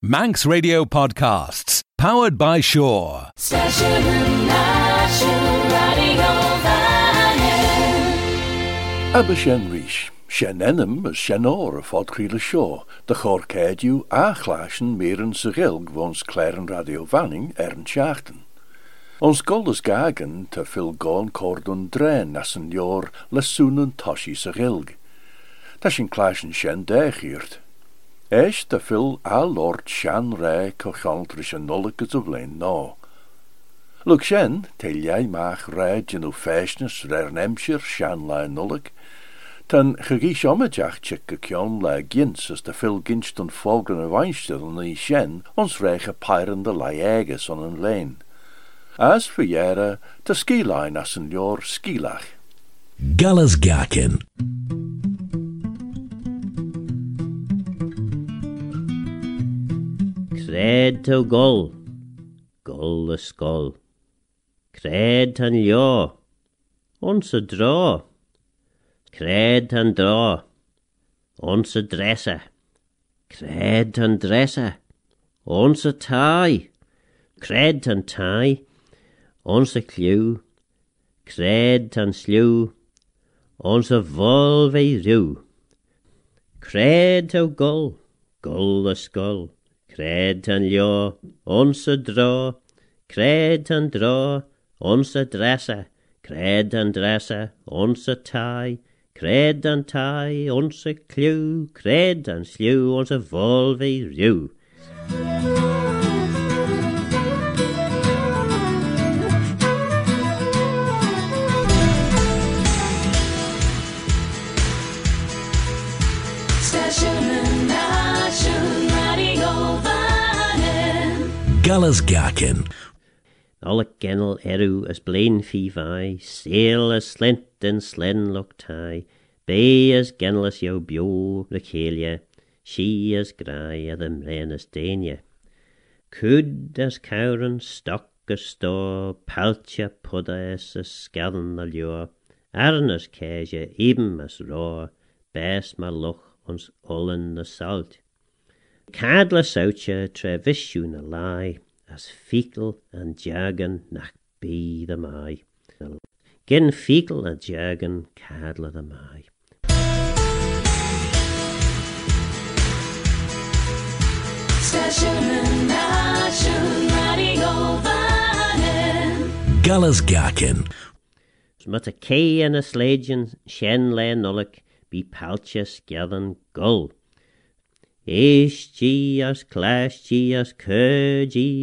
Manx Radio Podcasts, powered by Shore. Station National Radio Vannin. Aber shen rish, shen enem as shen or a fod creel shaw, de chor cadiu a chlaschen meren se gilg wons claren radio vanning ern schachten. Ons goldes gagen te fil gon cordon dren as een jor lesunen toshi se gilg. Dat shin klaschen shen degiert. Eis de fil a lord shan re cochantris en nollikes of leen no. Luk shen, tel jij maag re genu fashnes rer nemshir shan la nollik, ten tjikke kjon la gins as de fil ginst en volgen en weinstil ni shen ons rege peirende la eges on een leen. As for jere, te skiline as een jor skilach. Gallas Gakin. Cred to gull, the skull. Cred tan leo, ons a draw. Cred tan draw, ons a dresser. Cred tan dresser, ons a tie. Cred tan tie, ons a clew. Cred tan slew, ons a volve rue. Cred to gull, the skull. Cred tan leo, ons a draw. Cred tan draw, ons a dresser. Cred tan dresser, ons a tie. Cred tan Gallas Gakin. Alle kennel eru as blain fee vai, sail as slint and slen look tie, bay as genless yo bio recalia, she as grai a the mren as dania. Cud as cowran, stock as store, palcha pudda as a scadan a lure, arn as caja, even as raw, best ma loch ons ollen the salt. Cadla soucha trevishu na lie, as fecal and jagan nach be the mai. Gin fecal and jagan cadla the mai. Gallas Gakin. Smut a kay and a sledgen shen le nullik be palcha scadan gull. G as clash G as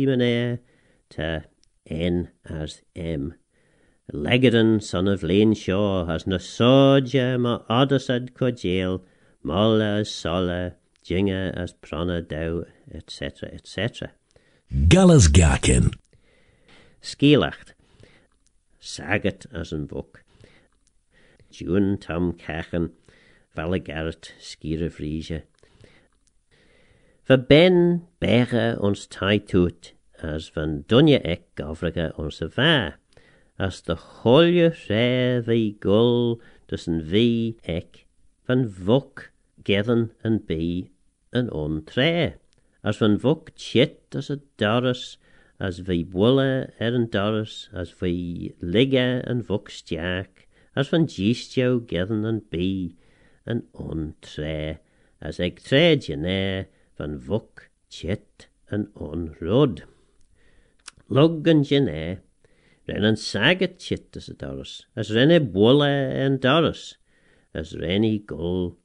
maner ta N as M. Legadan, son of Lane Shaw, has na soja ma odasad codjail, molla as sola, jinga as prana dow, etc., etc. Gallas Gakin. Skielacht. Sagat as een boek. June Tom Vallegaret, Skira. Van ben berge ons toet, as van dunje ek gavrige ons va. As de re vi gul, een vi ek, van vok, geven en bi, en on tre. As van vok chit as a doris, as vi wulle er een doris, as vi ligge en vok stjak, as van gistjo geven en bi, en on tre. As ek tre jene, van vok, chit en on rod. Log en jene, ren en saget as a doris, as renne wulle en doris, as renny gull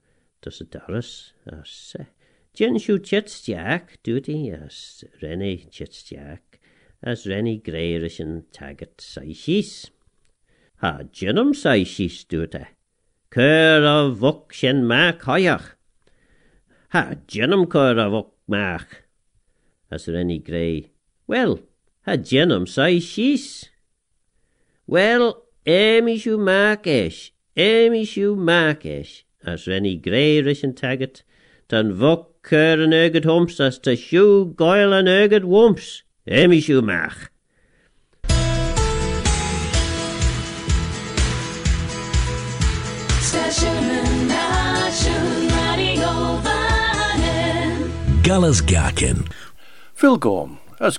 dus a doris, as uh, Jen shu chitstjak, duty, as renne chitstjak, as renny greirish taget saishis. Ha jenum saishis duty, Cur of vok shen mak hoyach. Ha jenum cur of mak. As renny grey, well, ha jenum saishis. Well, emi shu makesh, emi shu makesh, as renny grey rishin taget, tan vok cur an erged humps as ta shu goyle an erged wumps, emi shu mach. Gallas Gakin. Vilgón, as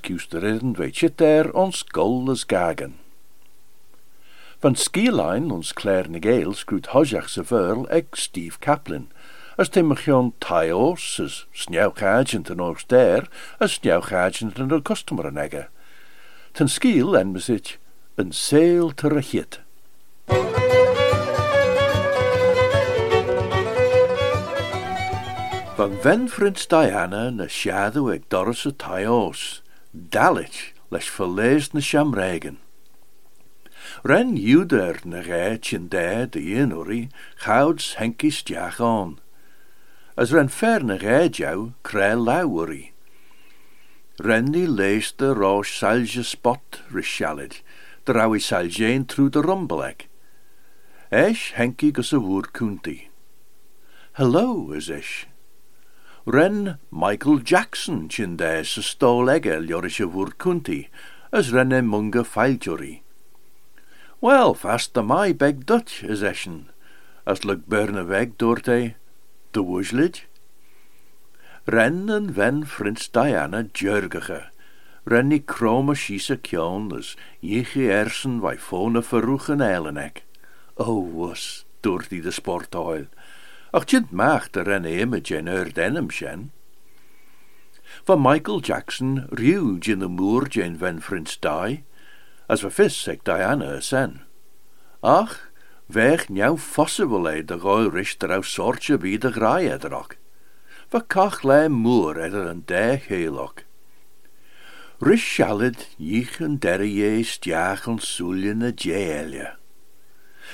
je der ons golles gagen. Van skierlein ons Claire Nigel screwt hojach se verl eg Steve Kaplan, as timmergion taios as snjauwgagent en oors der, as snjauwgagent en de customer en. Ten skiel en bezit een sail te. Van wen frins Diana na shadow ag doris y taios, dalit leis verlees na shamregen. Ren juder na gaet in de de eenori, gouds henkie stiach on. As ren fer na gaet jou, kre lauweri. Ren die lees de roos salje spot rishalid, de rawi saljein tru de rumbeleg. Esh henkie gus a woer kunti. Hello, is ish. Ren Michael Jackson chin de sa stolege ljorische woer kunti, as renne munga. Wel, fast the my beg Dutch is eschen, as luk berne weg doorte de woeslid. Ren en wen frins Diana jurgige, renni krome schiese kjon, as jiche ersen wij fone verroegen eilenek. O, was, door die de sportoil. Ach, tjint macht er renne imagen ur denim shen. Van Michael Jackson riw in de moer jen ven frins die, as vis seg Diana sen. Ach, weg njau fosse wil ei de gooi richter au sortje wie de graai edrok. Va kach le moer edder een deg heelok. Rish shalid jich en ons soelje na jeelje.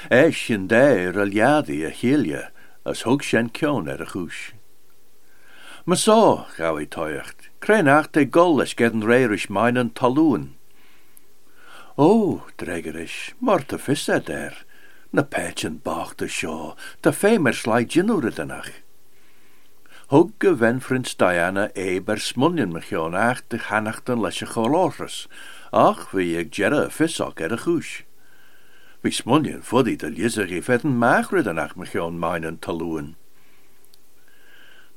Esh en der al jadi a as hug shen kion er a chús. Ma so, gau i toicht, krenacht de golles gedden reirish meinen talúen. O, dregerish, morta fisse der, na pechen bach de sjo, ta fémer slai ginúridanach. Hug ge wen frins Diana eber smuljen me gion ach de chanachten lesje cholorus, ach wie ik jerre fissok er a chús. Smuljen foddy de lizer i fetten maagridanach me gion meinen talúen.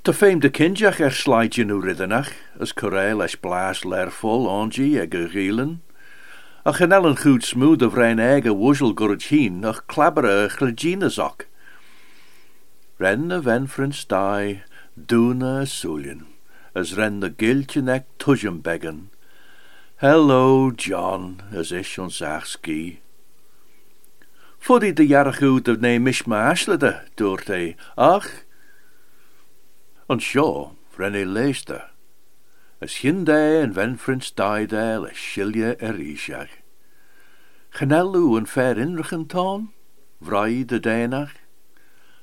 Ta féim de kinjach er slai ginúridanach, as corel es blaas lerfol ongi ag a gielen, a chanel goed smooth of rein eigen woezel gorachien, ach klabbere chlagina zok. Ren a ven die, doona suljen, as ren de giltje nek tujem beggen. Hello, John, as ish ons ach ski. Foddy de goed of nee mishma aslede, doort hij, ach. On sjo, ren leeste. As hin de en ven frins die de le er ishag. Genellu en fer inrichen toon, vrij de denach.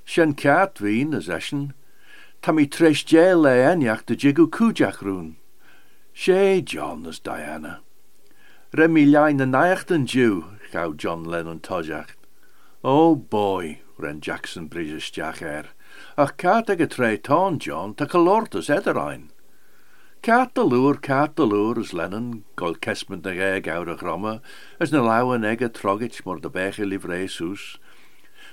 Sjen kaart wien as eschen, tam i tres jail le enjach de jigu John as Diana. Remi lijn en nachten Jew, gauw John Lennon tojach. Oh boy, ren Jackson Bridges jach er. Ach kaart ag a tre toon, John, ta calortus ederein. Kaart de loer, kaart de loer, as Lennon, gol kesment na eg out a gromme, as na lauwen eg a trogich mor de beche livrei soes.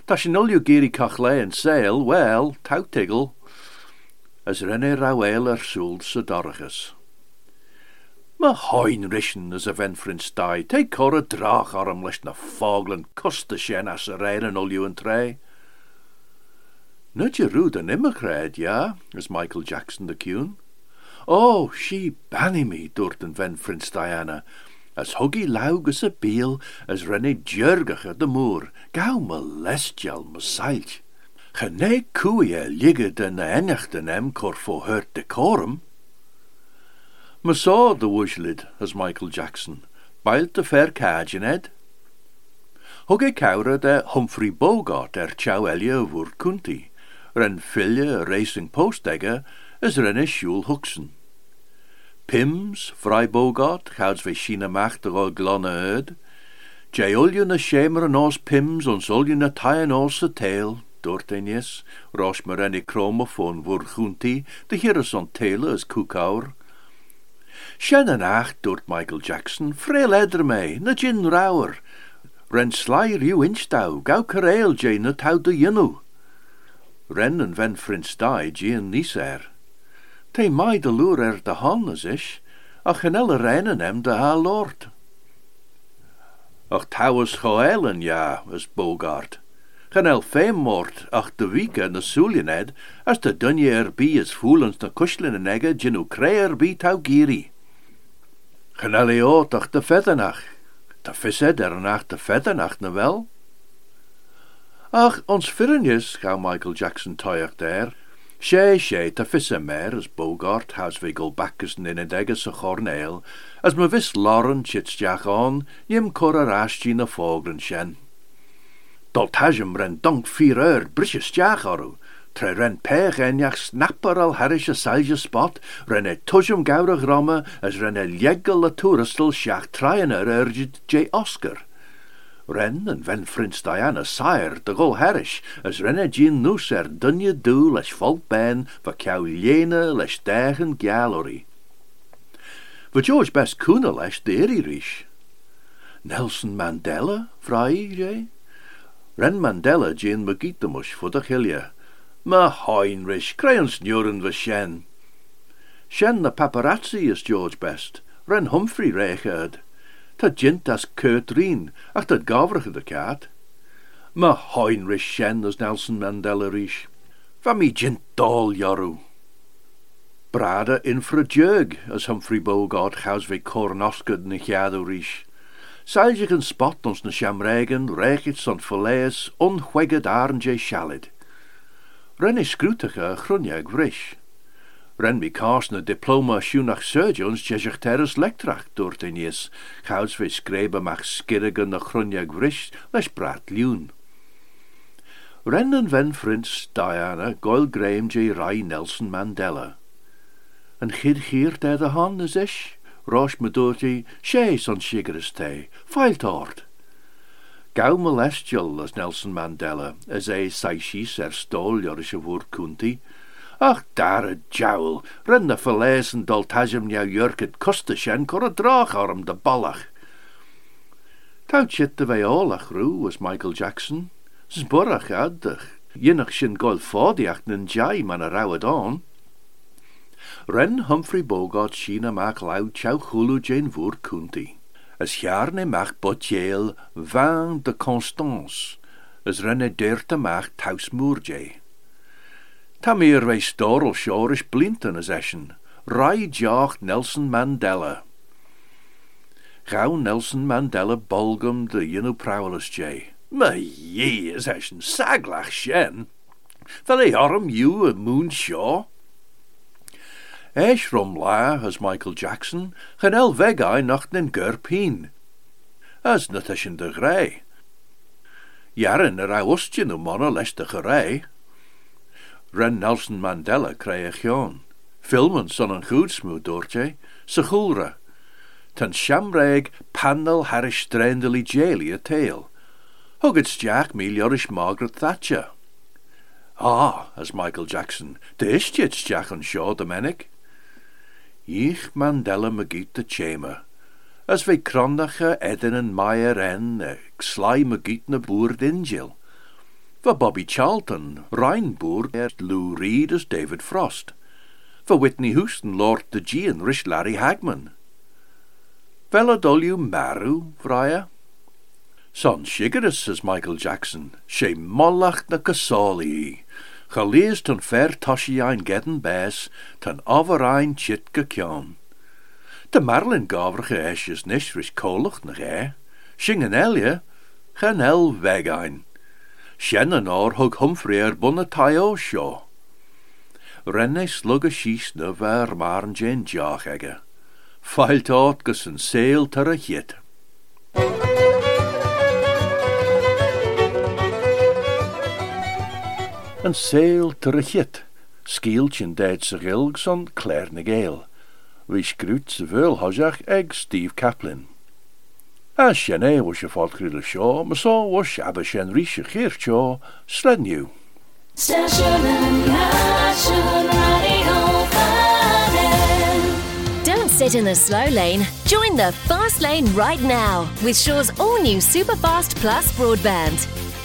Ta sin ulju giri cachle en sail, wel, tautigel, as renne rauel er soeld se dorgus. Ma hoin rischen as a die, te cor a drach arm leis na foglen costa shen as a rein an ulju en tre. Nid je roed an immigred, ja, as Michael Jackson de cune. Oh, she banny me, doort een ven frins Diana, as huggy laugus a beel, as renne jurgige de moer, gauw molestial me sailt. Gene koeie ligge de na enigten em cor voor hurt decorum. Saw de wuslid, as Michael Jackson, bailt de fair cajin ed. Huggy cowre de Humphrey Bogart er chow elia kunti, ren fille racing postdegger, as renne Shul Huxen. Pims, Vrij Bogart, gouds we China macht er glonne uit. Jay ulje na schemer en os Pims, ons ulje na taien os a tail, doortenjes, ros me renne chromofoon voor groentie, de hier on tele as. En doort Michael Jackson, vreel edder mee, na gin rauwer. Ren slair you instau, gau kareel jay na tau de jinnu. Ren en ven frins die, jay en niser. Te mai de loer er de han ish, ach genelle reinen hem de haar lord. Ach towers choelen ja, is Bogart. Genel feemmort ach de wieke na soeliened, as de dunje er bi is voelens na kuslin en egge kreer bi tau giri. Genel eot ach de feddernach. De der nach de feddernach na wel. Ach, ons firrenjes, gauw Michael Jackson tuig der. Sé sé ta fisse mer as Bogart in het egges a chorneel, as me vis lauren chitstjach on, jim cor ar ashtí na fógren sjen. Dol tajum ren donk vier eur brisje stjach oru, tre ren pech enjach snapper al harish a salje spot, ren e tujum gaurig romme, as ren sjach traien er urgid J. Oscar. Ren en ven Diana sire de gol herish, as renne gin noes er dunje doel leis volk ben, gallery. Va George best kuna leis deri rish. Nelson Mandela, vrij, jay? Ren Mandela magitamush voor de gilje. Ma Heinrich, krayons njuren va shen. Shen the paparazzi is George best. Ren Humphrey regeerd. Ta jint as Kurt Rien, ach dat gavrige de kaart. Ma Heinrich Shen as Nelson Mandela rish. Van mi jint dol jaru. Brada as Humphrey Bogart gaus we cornosked na jado rish. Spot ons na shamregen, regits on verlees, onhwegged arnje. Ren is scrutige grunjag rish. Ren mi diploma siúnach surgeons jeisich terras lectrach dúirt is, chaus fe skrebe mach skirrigan na gris leis brat liún. Ren an ven Diana goil Graham J. Rai Nelson Mandela. An chid chiir de de han is is, rosh doortje sé son sigaris te. Gau molestial as Nelson Mandela, as é saishis er stol joris a woord kunti, Ach, daar het jowl, ren de verlezen dol tajum jou jurket koste sjen kor a arm de ballach. Tout shit de veolach roe was Michael Jackson. Zborach addig, jinnach shin nen jai man a rawad on. Ren Humphrey Bogart Sheena maak lau chow chulu jane voer kunti. As jaarne maak botjeel van de Constance, as renne deerte maak tausmoer jay. Ta meer wij storel shorish blinten eschen. Rai jacht Nelson Mandela. Gauw Nelson Mandela bolgum de jinu prowlers jay. Me ye as eschen saglach shen. Arm you a moon shaw. Esh rom la as Michael Jackson, gen el vegai nacht nen. As net eschen de grij. Jaren er a ustje no monna les de. Ren Nelson Mandela kreeg John. Filmen son een goed smoed doortje, se goelre. Ten shamreg panel harish strendely jeli a tail. Huggets Jack miliorish Margaret Thatcher. Ah, as Michael Jackson, de istjets Jack on Shaw de Ich Mandela magiet de chamber. As we krondache Eden en Meier en, ik sly magiet na boer d'ingel. For Bobby Charlton, Reinboer er Lou Reed as David Frost. For Whitney Houston, Lord de G Rish Larry Hagman. Vella dolju maru, vraya? Son shigerus as Michael Jackson, she mollach na kasoli. Gelees ten ver toshi ein gedden bes, ten overein chit gekjon. De Marlin gavrige esjes nish kolach na ge. Shingen elje, gen el weg ein. Shannon or hug Humphrey er bunne taio seo. Renne slug a shies na ver marn jen jach egge. Feilt out gus een sail tar a. Tar a hit. Skieltjen deed zich ilg son Claire Gale. Wie skruut ze veel hojach eg Steve Kaplan. A sinné was je fáilcrúile seo, mar só was aber sin ríise chéir seo sledniu. Station. Don't sit in the slow lane. Join the fast lane right now with Shaw's all new Superfast Plus broadband.